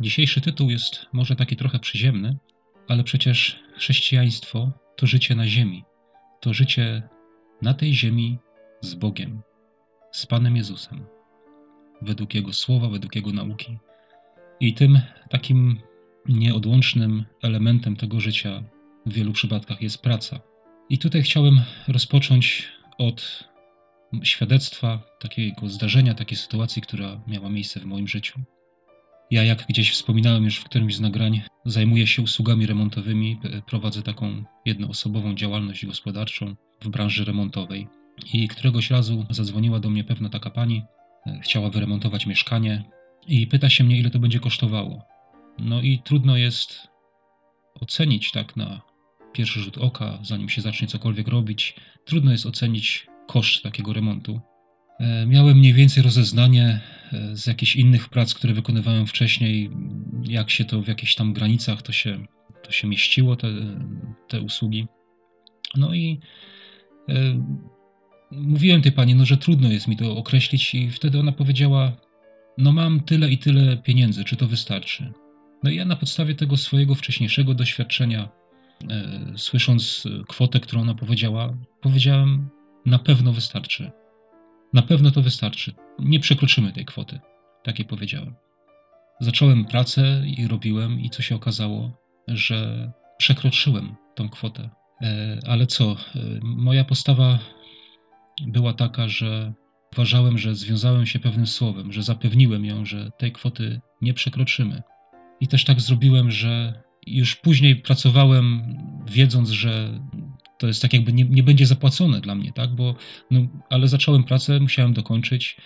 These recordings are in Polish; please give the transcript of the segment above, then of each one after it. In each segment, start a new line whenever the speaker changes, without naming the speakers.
Dzisiejszy tytuł jest może taki trochę przyziemny, ale przecież chrześcijaństwo to życie na ziemi. To życie na tej ziemi z Bogiem, z Panem Jezusem, według Jego słowa, według Jego nauki. I tym takim nieodłącznym elementem tego życia w wielu przypadkach jest praca. I tutaj chciałem rozpocząć od świadectwa takiego zdarzenia, takiej sytuacji, która miała miejsce w moim życiu. Ja, jak gdzieś wspominałem już w którymś z nagrań, zajmuję się usługami remontowymi, prowadzę taką jednoosobową działalność gospodarczą w branży remontowej. I któregoś razu zadzwoniła do mnie pewna taka pani, e, chciała wyremontować mieszkanie i pyta się mnie, ile to będzie kosztowało. No i trudno jest ocenić tak na pierwszy rzut oka, zanim się zacznie cokolwiek robić, trudno jest ocenić koszt takiego remontu. E, miałem mniej więcej rozeznanie e, z jakichś innych prac, które wykonywałem wcześniej, jak się to w jakichś tam granicach to się, to się mieściło, te, te usługi. No i e, mówiłem tej pani, no, że trudno jest mi to określić, i wtedy ona powiedziała: No, mam tyle i tyle pieniędzy, czy to wystarczy? No i ja na podstawie tego swojego wcześniejszego doświadczenia, e, słysząc kwotę, którą ona powiedziała, powiedziałem: Na pewno wystarczy. Na pewno to wystarczy. Nie przekroczymy tej kwoty. Takie powiedziałem. Zacząłem pracę i robiłem, i co się okazało, że przekroczyłem tą kwotę. E, ale co? E, moja postawa była taka, że uważałem, że związałem się pewnym słowem, że zapewniłem ją, że tej kwoty nie przekroczymy. I też tak zrobiłem, że już później pracowałem, wiedząc, że to jest tak jakby nie, nie będzie zapłacone dla mnie, tak? Bo, no, ale zacząłem pracę, musiałem dokończyć,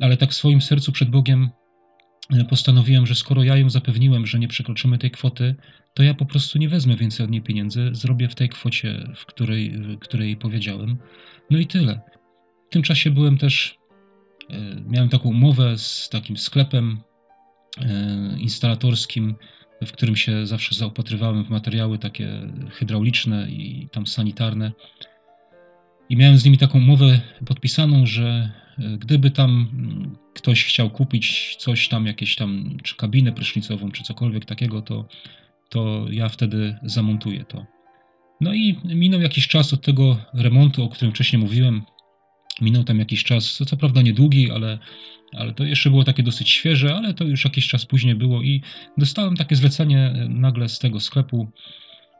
ale tak w swoim sercu przed Bogiem e, postanowiłem, że skoro ja ją zapewniłem, że nie przekroczymy tej kwoty, to ja po prostu nie wezmę więcej od niej pieniędzy, zrobię w tej kwocie, w której, w której powiedziałem. No i tyle. W tym czasie byłem też, e, miałem taką umowę z takim sklepem e, instalatorskim, w którym się zawsze zaopatrywałem w materiały takie hydrauliczne i tam sanitarne. I miałem z nimi taką umowę podpisaną, że e, gdyby tam ktoś chciał kupić coś tam, jakieś tam, czy kabinę prysznicową, czy cokolwiek takiego, to, to ja wtedy zamontuję to. No i minął jakiś czas od tego remontu, o którym wcześniej mówiłem. Minął tam jakiś czas, co, co prawda niedługi, ale ale to jeszcze było takie dosyć świeże, ale to już jakiś czas później było i dostałem takie zlecenie e, nagle z tego sklepu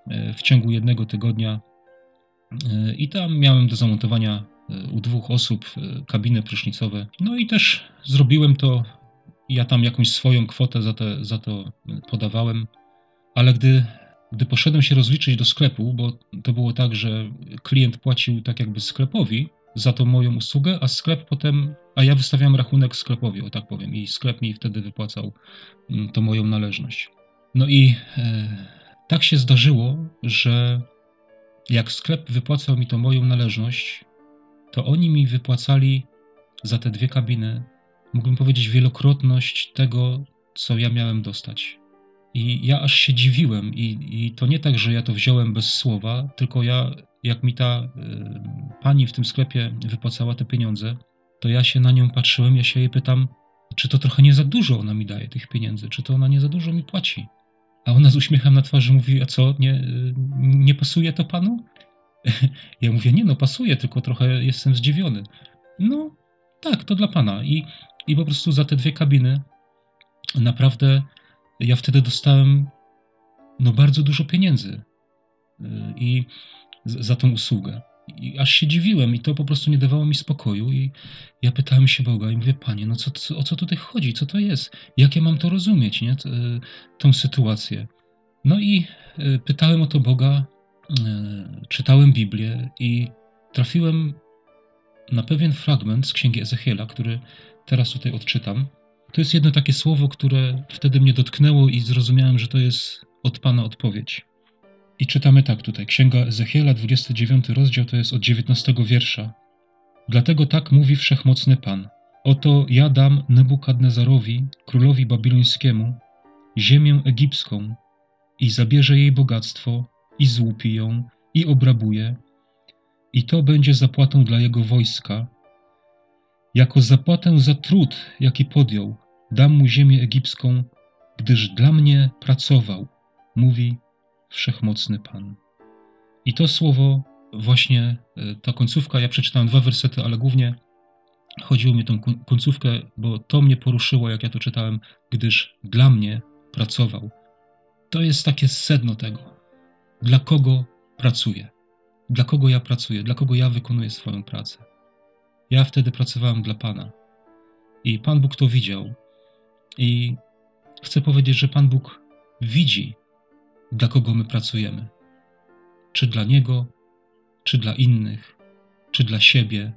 e, w ciągu jednego tygodnia. E, i tam miałem do zamontowania u dwóch osób kabiny prysznicowe. No i też zrobiłem to, ja tam jakąś swoją kwotę za, te, za to podawałem, ale gdy, gdy poszedłem się rozliczyć do sklepu, bo to było tak, że klient płacił tak jakby sklepowi, za tą moją usługę, a sklep potem, a ja wystawiam rachunek sklepowi, o tak powiem, i sklep mi wtedy wypłacał mm, tą moją należność. No i e, tak się zdarzyło, że jak sklep wypłacał mi tą moją należność, to oni mi wypłacali za te dwie kabiny, mógłbym powiedzieć, wielokrotność tego, co ja miałem dostać. I ja aż się dziwiłem, i, i to nie tak, że ja to wziąłem bez słowa, tylko ja jak mi ta y, pani w tym sklepie wypłacała te pieniądze, to ja się na nią patrzyłem, ja się jej pytam, czy to trochę nie za dużo ona mi daje tych pieniędzy, czy to ona nie za dużo mi płaci. A ona z uśmiechem na twarzy mówi, a co, nie, y, nie pasuje to panu? Ja mówię, nie no, pasuje, tylko trochę jestem zdziwiony. No, tak, to dla pana. I, i po prostu za te dwie kabiny naprawdę ja wtedy dostałem no bardzo dużo pieniędzy. Y, I za tą usługę. I aż się dziwiłem i to po prostu nie dawało mi spokoju i ja pytałem się Boga i mówię, Panie, no co, co, o co tutaj chodzi, co to jest, jak ja mam to rozumieć, nie, tą sytuację. No i e, pytałem o to Boga, e, czytałem Biblię i trafiłem na pewien fragment z księgi Ezechiela, który teraz tutaj odczytam. To jest jedno takie słowo, które wtedy mnie dotknęło i zrozumiałem, że to jest od Pana odpowiedź. I czytamy tak tutaj, Księga Ezechiela, 29 rozdział, to jest od 19 wiersza. Dlatego tak mówi Wszechmocny Pan. Oto ja dam Nebukadnezarowi, królowi babilońskiemu, ziemię egipską i zabierze jej bogactwo i złupi ją i obrabuje i to będzie zapłatą dla jego wojska. Jako zapłatę za trud, jaki podjął, dam mu ziemię egipską gdyż dla mnie pracował, mówi wszechmocny Pan. I to słowo, właśnie e, ta końcówka, ja przeczytałem dwa wersety, ale głównie chodziło mi o tą końcówkę, bo to mnie poruszyło, jak ja to czytałem, gdyż dla mnie pracował. To jest takie sedno tego. Dla kogo pracuję? Dla kogo ja pracuję? Dla kogo ja wykonuję swoją pracę? Ja wtedy pracowałem dla Pana. I Pan Bóg to widział. I chcę powiedzieć, że Pan Bóg widzi, dla kogo my pracujemy. Czy dla Niego, czy dla innych, czy dla siebie.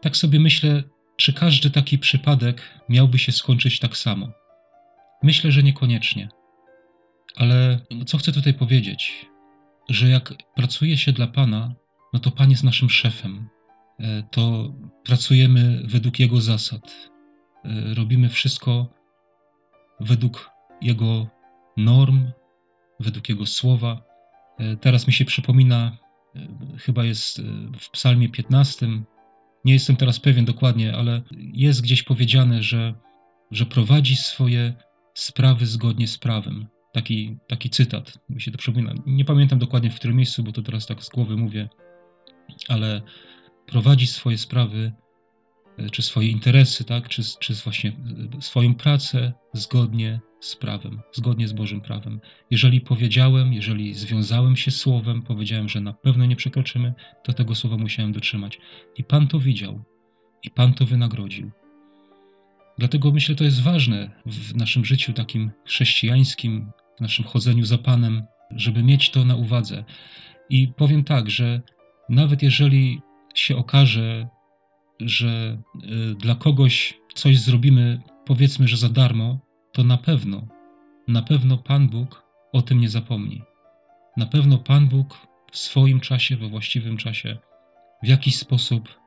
Tak sobie myślę, czy każdy taki przypadek miałby się skończyć tak samo. Myślę, że niekoniecznie. Ale co chcę tutaj powiedzieć? Że jak pracuje się dla Pana, no to Pan jest naszym szefem. E, to pracujemy według Jego zasad. E, robimy wszystko według Jego norm, według Jego słowa. E, teraz mi się przypomina, chyba jest w Psalmie 15. Nie jestem teraz pewien dokładnie, ale jest gdzieś powiedziane, że, że prowadzi swoje sprawy zgodnie z prawem. Taki, taki cytat mi się to przypomina. Nie pamiętam dokładnie w którym miejscu, bo to teraz tak z głowy mówię, ale prowadzi swoje sprawy, e, czy swoje interesy, tak? czy, czy właśnie e, swoją pracę zgodnie z prawem, zgodnie z Bożym prawem. Jeżeli powiedziałem, jeżeli związałem się słowem, powiedziałem, że na pewno nie przekroczymy, to tego słowa musiałem dotrzymać. I Pan to widział, i Pan to wynagrodził. Dlatego myślę, to jest ważne w naszym życiu takim chrześcijańskim, w naszym chodzeniu za Panem, żeby mieć to na uwadze. I powiem tak, że nawet jeżeli się okaże, że y, dla kogoś coś zrobimy, powiedzmy, że za darmo, to na pewno, na pewno Pan Bóg o tym nie zapomni. Na pewno Pan Bóg w swoim czasie, we właściwym czasie, w jakiś sposób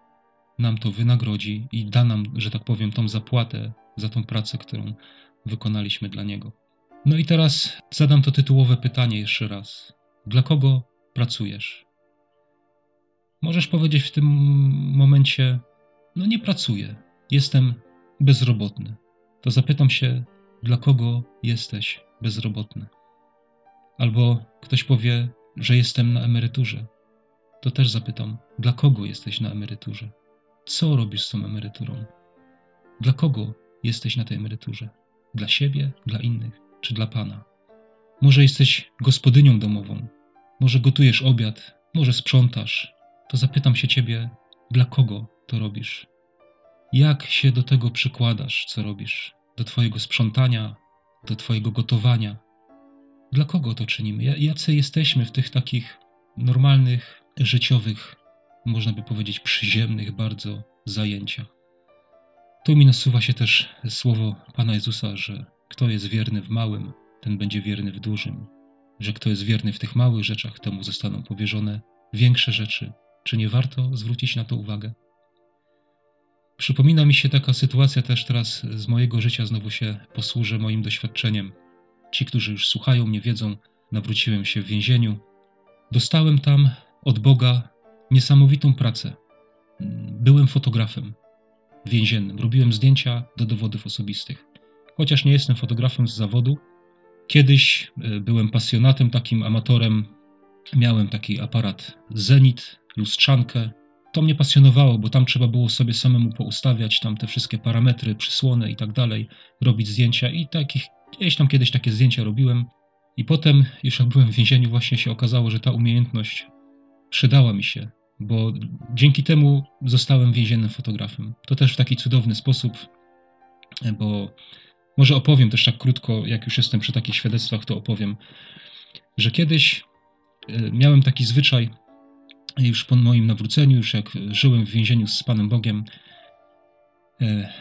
nam to wynagrodzi i da nam, że tak powiem, tą zapłatę za tą pracę, którą wykonaliśmy dla Niego. No i teraz zadam to tytułowe pytanie jeszcze raz. Dla kogo pracujesz? Możesz powiedzieć w tym momencie: No, nie pracuję, jestem bezrobotny. To zapytam się, dla kogo jesteś bezrobotny? Albo ktoś powie, że jestem na emeryturze. To też zapytam, dla kogo jesteś na emeryturze? Co robisz z tą emeryturą? Dla kogo jesteś na tej emeryturze? Dla siebie, dla innych, czy dla Pana? Może jesteś gospodynią domową, może gotujesz obiad, może sprzątasz, to zapytam się Ciebie, dla kogo to robisz? Jak się do tego przykładasz, co robisz? Do Twojego sprzątania, do Twojego gotowania? Dla kogo to czynimy? Jacy jesteśmy w tych takich normalnych, życiowych, można by powiedzieć przyziemnych bardzo zajęciach? Tu mi nasuwa się też słowo Pana Jezusa, że kto jest wierny w małym, ten będzie wierny w dużym, że kto jest wierny w tych małych rzeczach, temu zostaną powierzone większe rzeczy. Czy nie warto zwrócić na to uwagę? Przypomina mi się taka sytuacja też teraz z mojego życia, znowu się posłużę moim doświadczeniem. Ci, którzy już słuchają mnie, wiedzą, nawróciłem się w więzieniu. Dostałem tam od Boga niesamowitą pracę. Byłem fotografem więziennym, robiłem zdjęcia do dowodów osobistych. Chociaż nie jestem fotografem z zawodu, kiedyś e, byłem pasjonatem, takim amatorem. Miałem taki aparat Zenit, lustrzankę. To mnie pasjonowało, bo tam trzeba było sobie samemu poustawiać tam te wszystkie parametry, przysłony i tak dalej, robić zdjęcia i takich, gdzieś tam kiedyś takie zdjęcia robiłem. I potem, już jak byłem w więzieniu, właśnie się okazało, że ta umiejętność przydała mi się, bo dzięki temu zostałem więziennym fotografem. To też w taki cudowny sposób, bo może opowiem też tak krótko, jak już jestem przy takich świadectwach, to opowiem, że kiedyś e, miałem taki zwyczaj, już po moim nawróceniu, już jak żyłem w więzieniu z Panem Bogiem, e,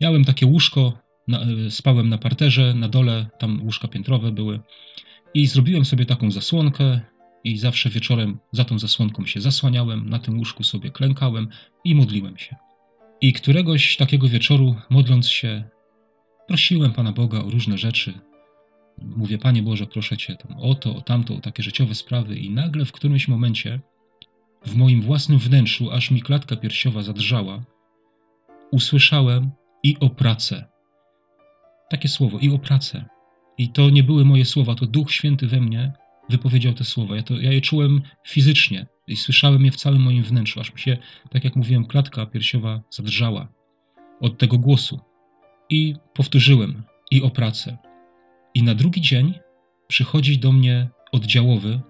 miałem takie łóżko, e, spałem na parterze, na dole, tam łóżka piętrowe były i zrobiłem sobie taką zasłonkę i zawsze wieczorem za tą zasłonką się zasłaniałem, na tym łóżku sobie klękałem i modliłem się. I któregoś takiego wieczoru, modląc się, prosiłem Pana Boga o różne rzeczy, mówię, Panie Boże, proszę Cię tam, o to, o tamto, o takie życiowe sprawy i nagle w którymś momencie w moim własnym wnętrzu, aż mi klatka piersiowa zadrżała, usłyszałem i o pracę. takie słowo i o pracę. I to nie były moje słowa, to Duch Święty we mnie wypowiedział te słowa. Ja, to, ja je czułem fizycznie i słyszałem je w całym moim wnętrzu, aż mi się, tak jak mówiłem, klatka piersiowa zadrżała od tego głosu. I powtórzyłem i o pracę. I na drugi dzień przychodzi do mnie oddziałowy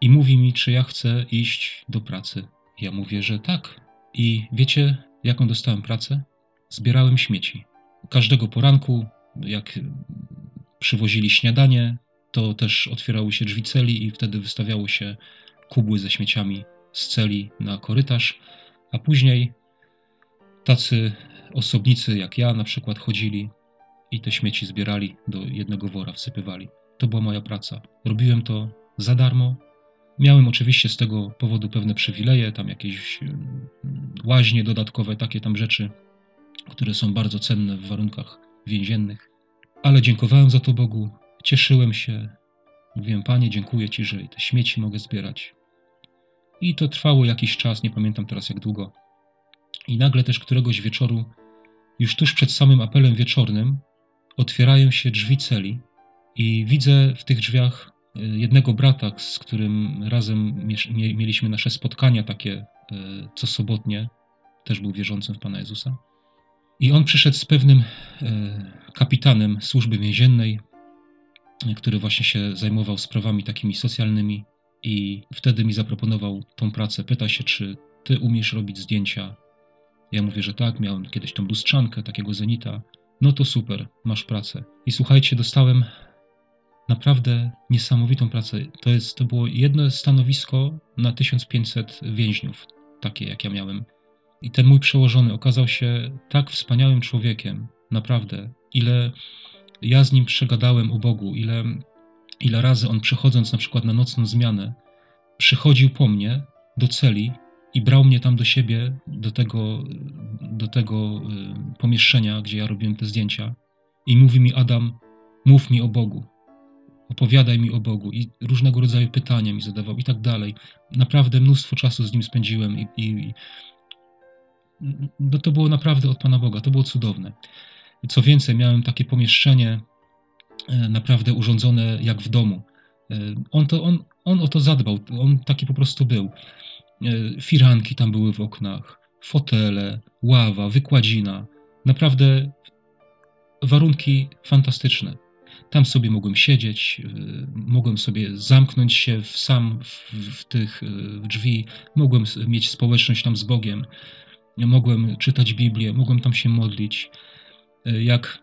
i mówi mi, czy ja chcę iść do pracy. Ja mówię, że tak. I wiecie, jaką dostałem pracę? Zbierałem śmieci. Każdego poranku, jak przywozili śniadanie, to też otwierały się drzwi celi i wtedy wystawiało się kubły ze śmieciami z celi na korytarz, a później tacy osobnicy jak ja na przykład chodzili i te śmieci zbierali do jednego wora, wsypywali. To była moja praca. Robiłem to za darmo. Miałem oczywiście z tego powodu pewne przywileje, tam jakieś mm, łaźnie dodatkowe, takie tam rzeczy, które są bardzo cenne w warunkach więziennych. Ale dziękowałem za to Bogu, cieszyłem się. Mówiłem, Panie, dziękuję Ci, że te śmieci mogę zbierać. I to trwało jakiś czas, nie pamiętam teraz jak długo. I nagle też któregoś wieczoru, już tuż przed samym apelem wieczornym, otwierają się drzwi celi i widzę w tych drzwiach e, jednego brata, z którym razem mieliśmy nasze spotkania takie e, co sobotnie, też był wierzącym w Pana Jezusa. I on przyszedł z pewnym e, kapitanem służby więziennej, który właśnie się zajmował sprawami takimi socjalnymi i wtedy mi zaproponował tą pracę. Pyta się, czy ty umiesz robić zdjęcia. Ja mówię, że tak, miałem kiedyś tą lustrzankę, takiego zenita. No to super, masz pracę. I słuchajcie, dostałem naprawdę niesamowitą pracę. To, jest, to było jedno stanowisko na 1500 więźniów, takie jak ja miałem. I ten mój przełożony okazał się tak wspaniałym człowiekiem, naprawdę. Ile ja z nim przegadałem o Bogu, ile, ile razy on przychodząc na przykład na nocną zmianę, przychodził po mnie do celi i brał mnie tam do siebie, do tego, do tego y, pomieszczenia, gdzie ja robiłem te zdjęcia i mówi mi Adam, mów mi o Bogu, opowiadaj mi o Bogu i różnego rodzaju pytania mi zadawał i tak dalej. Naprawdę mnóstwo czasu z nim spędziłem i, i no to było naprawdę od Pana Boga, to było cudowne. Co więcej, miałem takie pomieszczenie e, naprawdę urządzone jak w domu. E, on, to, on, on o to zadbał, on taki po prostu był. E, firanki tam były w oknach, fotele, ława, wykładzina. Naprawdę warunki fantastyczne. Tam sobie mogłem siedzieć, mogłem sobie zamknąć się w sam w, w tych drzwi, mogłem mieć społeczność tam z Bogiem, mogłem czytać Biblię, mogłem tam się modlić. E, jak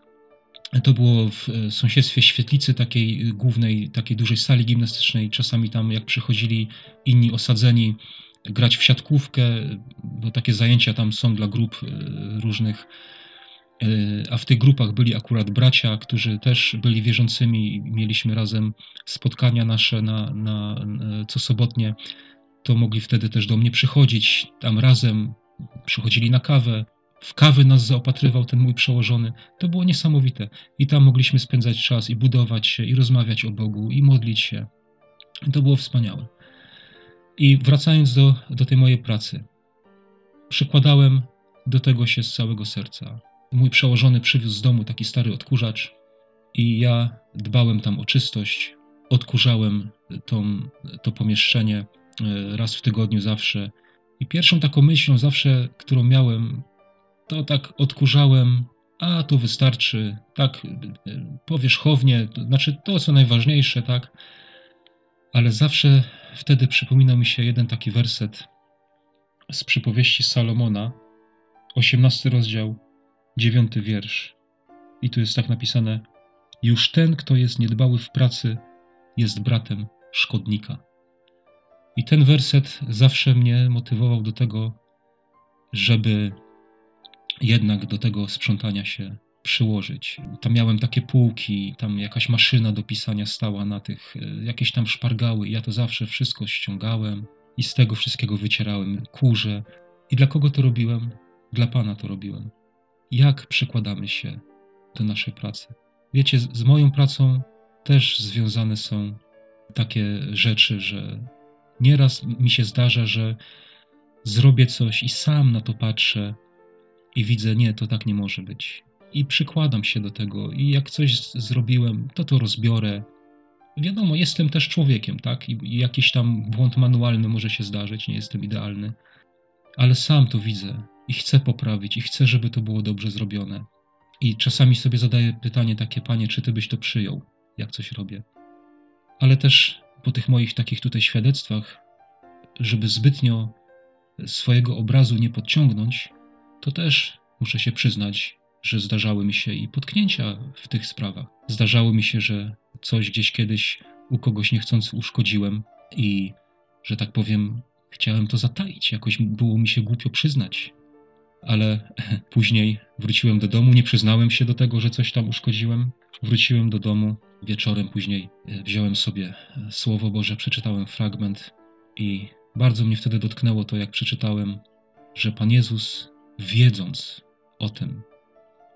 to było w sąsiedztwie świetlicy takiej głównej, takiej dużej sali gimnastycznej. Czasami tam, jak przychodzili inni osadzeni, grać w siatkówkę, bo takie zajęcia tam są dla grup e, różnych. A w tych grupach byli akurat bracia, którzy też byli wierzącymi. Mieliśmy razem spotkania nasze na, na co sobotnie. To mogli wtedy też do mnie przychodzić, tam razem przychodzili na kawę, w kawy nas zaopatrywał ten mój przełożony. To było niesamowite. I tam mogliśmy spędzać czas i budować się, i rozmawiać o Bogu, i modlić się. To było wspaniałe. I wracając do, do tej mojej pracy, przykładałem do tego się z całego serca. Mój przełożony przywiózł z domu taki stary odkurzacz, i ja dbałem tam o czystość, odkurzałem tą, to pomieszczenie e, raz w tygodniu zawsze. I pierwszą taką myślą zawsze, którą miałem, to tak odkurzałem, a tu wystarczy, tak powierzchownie, to znaczy to, co najważniejsze, tak. Ale zawsze wtedy przypomina mi się jeden taki werset z przypowieści Salomona, 18 rozdział, 9 wiersz. I tu jest tak napisane: Już ten, kto jest niedbały w pracy, jest bratem szkodnika. I ten werset zawsze mnie motywował do tego, żeby jednak do tego sprzątania się przyłożyć. Tam miałem takie półki, tam jakaś maszyna do pisania stała na tych, e, jakieś tam szpargały i ja to zawsze wszystko ściągałem i z tego wszystkiego wycierałem kurze. I dla kogo to robiłem? Dla Pana to robiłem. Jak przekładamy się do naszej pracy? Wiecie, z moją pracą też związane są takie rzeczy, że nieraz mi się zdarza, że zrobię coś i sam na to patrzę i widzę, nie, to tak nie może być. I przykładam się do tego i jak coś zrobiłem, to to rozbiorę. Wiadomo, jestem też człowiekiem, tak? I, jakiś tam błąd manualny może się zdarzyć, nie jestem idealny, ale sam to widzę i chcę poprawić i chcę, żeby to było dobrze zrobione. I czasami sobie zadaję pytanie takie, panie, czy ty byś to przyjął, jak coś robię. Ale też po tych moich takich tutaj świadectwach, żeby zbytnio swojego obrazu nie podciągnąć, to też muszę się przyznać, że zdarzały mi się i potknięcia w tych sprawach. Zdarzało mi się, że coś gdzieś kiedyś u kogoś niechcący uszkodziłem i, że tak powiem, chciałem to zataić. Jakoś było mi się głupio przyznać. Ale później wróciłem do domu, nie przyznałem się do tego, że coś tam uszkodziłem. Wróciłem do domu, wieczorem później e, wziąłem sobie e, Słowo Boże, przeczytałem fragment i bardzo mnie wtedy dotknęło to, jak przeczytałem, że Pan Jezus, wiedząc o tym,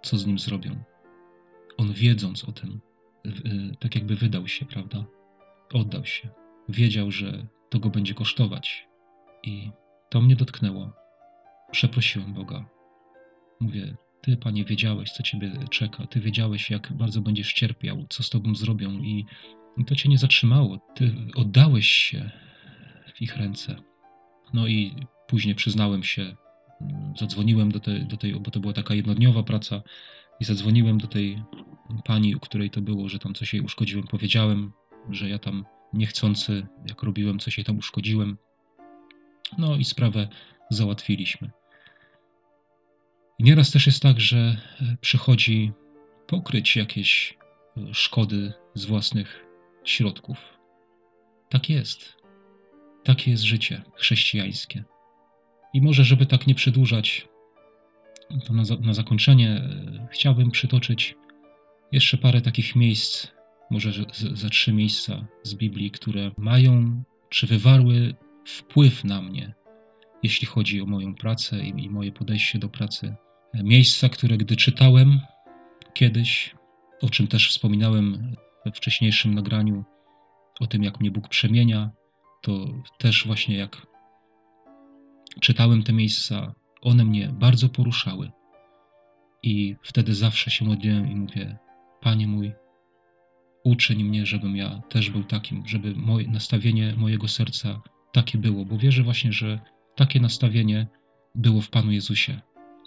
co z nim zrobią, on wiedząc o tym, tak jakby wydał się, prawda? Oddał się. Wiedział, że to go będzie kosztować. I to mnie dotknęło. Przeprosiłem Boga. Mówię, Ty, Panie, wiedziałeś, co Ciebie czeka. Ty wiedziałeś, jak bardzo będziesz cierpiał, co z Tobą zrobią, i, i to Cię nie zatrzymało. Ty oddałeś się w ich ręce. No i później przyznałem się, zadzwoniłem do tej, do tej, bo to była taka jednodniowa praca, i zadzwoniłem do tej pani, u której to było, że tam coś jej uszkodziłem. Powiedziałem, że ja tam niechcący, jak robiłem, coś jej tam uszkodziłem. No i sprawę załatwiliśmy. I nieraz też jest tak, że e, przychodzi pokryć jakieś e, szkody z własnych środków. Tak jest. Takie jest życie chrześcijańskie. I może, żeby tak nie przedłużać, to na, na zakończenie e, chciałbym przytoczyć jeszcze parę takich miejsc, może ze trzy miejsca z Biblii, które mają czy wywarły wpływ na mnie, jeśli chodzi o moją pracę i, i moje podejście do pracy. Miejsca, które gdy czytałem kiedyś, o czym też wspominałem we wcześniejszym nagraniu, o tym, jak mnie Bóg przemienia, to też właśnie jak czytałem te miejsca, one mnie bardzo poruszały. I wtedy zawsze się modliłem i mówię: Panie mój, uczyń mnie, żebym ja też był takim, żeby moje, nastawienie mojego serca takie było, bo wierzę właśnie, że takie nastawienie było w Panu Jezusie.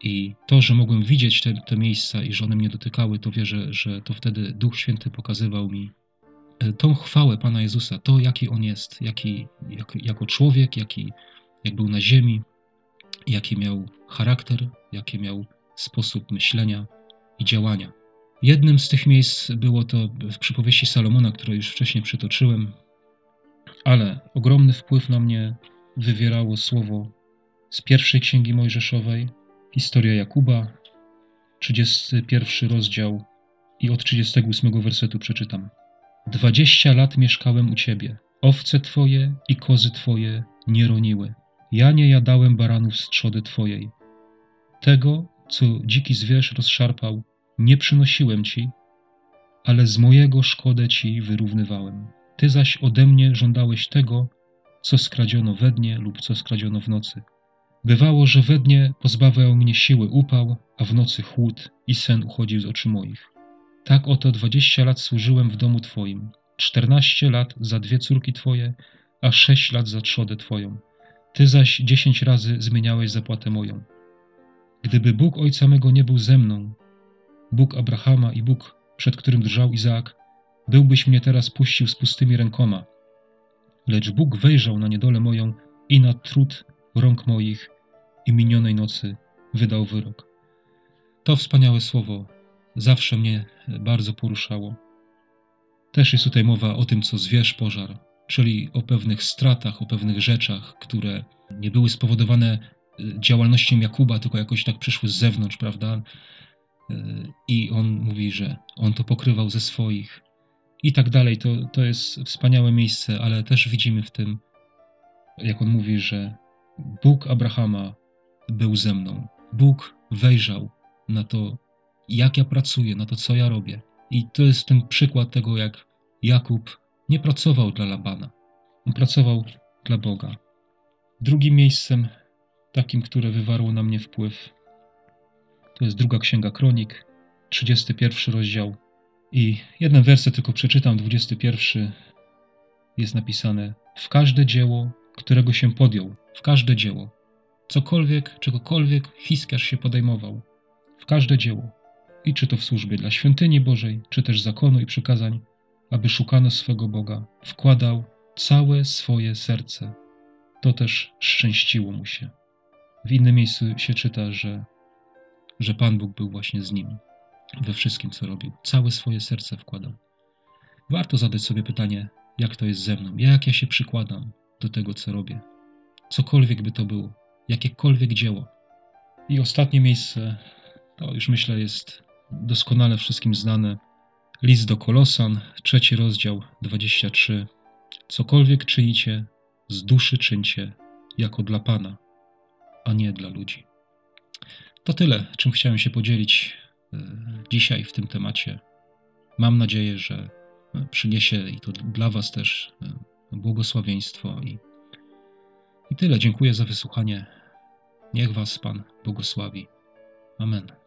I to, że mogłem widzieć te, te miejsca i że one mnie dotykały, to wierzę, że to wtedy Duch Święty pokazywał mi e, tą chwałę Pana Jezusa, to jaki On jest, jaki, jak, jako człowiek, jaki, jak był na ziemi, jaki miał charakter, jaki miał sposób myślenia i działania. Jednym z tych miejsc było to w przypowieści Salomona, które już wcześniej przytoczyłem, ale ogromny wpływ na mnie wywierało słowo z pierwszej księgi Mojżeszowej, historia Jakuba, 31 rozdział i od 38 wersetu przeczytam. Dwadzieścia lat mieszkałem u ciebie, owce twoje i kozy twoje nie roniły. Ja nie jadałem baranów z trzody twojej. Tego, co dziki zwierz rozszarpał, nie przynosiłem ci, ale z mojego szkodę ci wyrównywałem. Ty zaś ode mnie żądałeś tego, co skradziono we dnie lub co skradziono w nocy. Bywało, że we dnie pozbawiał mnie siły upał, a w nocy chłód i sen uchodził z oczu moich. Tak oto dwadzieścia lat służyłem w domu Twoim, czternaście lat za dwie córki Twoje, a sześć lat za trzodę Twoją. Ty zaś dziesięć razy zmieniałeś zapłatę moją. Gdyby Bóg Ojca mego nie był ze mną, Bóg Abrahama i Bóg, przed którym drżał Izaak, byłbyś mnie teraz puścił z pustymi rękoma. Lecz Bóg wejrzał na niedolę moją i na trud rąk moich i minionej nocy wydał wyrok. To wspaniałe słowo zawsze mnie bardzo poruszało. Też jest tutaj mowa o tym, co zwierz pożar, czyli o pewnych stratach, o pewnych rzeczach, które nie były spowodowane y, działalnością Jakuba, tylko jakoś tak przyszły z zewnątrz, prawda? Y, I on mówi, że on to pokrywał ze swoich i tak dalej. To, to jest wspaniałe miejsce, ale też widzimy w tym, jak on mówi, że Bóg Abrahama był ze mną. Bóg wejrzał na to, jak ja pracuję, na to, co ja robię. I to jest ten przykład tego, jak Jakub nie pracował dla Labana. On pracował dla Boga. Drugim miejscem, takim, które wywarło na mnie wpływ, to jest druga księga kronik, 31 rozdział. I jeden werset tylko przeczytam, 21 jest napisane: W każde dzieło, którego się podjął, w każde dzieło, cokolwiek, czegokolwiek Hiskarz się podejmował, w każde dzieło, i czy to w służbie dla świątyni Bożej, czy też zakonu i przykazań, aby szukano swego Boga, wkładał całe swoje serce. To też szczęściło mu się. W innym miejscu się czyta, że, że Pan Bóg był właśnie z nim we wszystkim, co robił. Całe swoje serce wkładał. Warto zadać sobie pytanie, jak to jest ze mną, jak ja się przykładam do tego, co robię. Cokolwiek by to było, jakiekolwiek dzieło. I ostatnie miejsce, to już myślę jest doskonale wszystkim znane. List do Kolosan, trzeci rozdział, 23. Cokolwiek czynicie, z duszy czyńcie, jako dla Pana, a nie dla ludzi. To tyle, czym chciałem się podzielić e, dzisiaj w tym temacie. Mam nadzieję, że e, przyniesie i to dla Was też e, błogosławieństwo. I, i tyle. Dziękuję za wysłuchanie. Niech Was Pan błogosławi. Amen.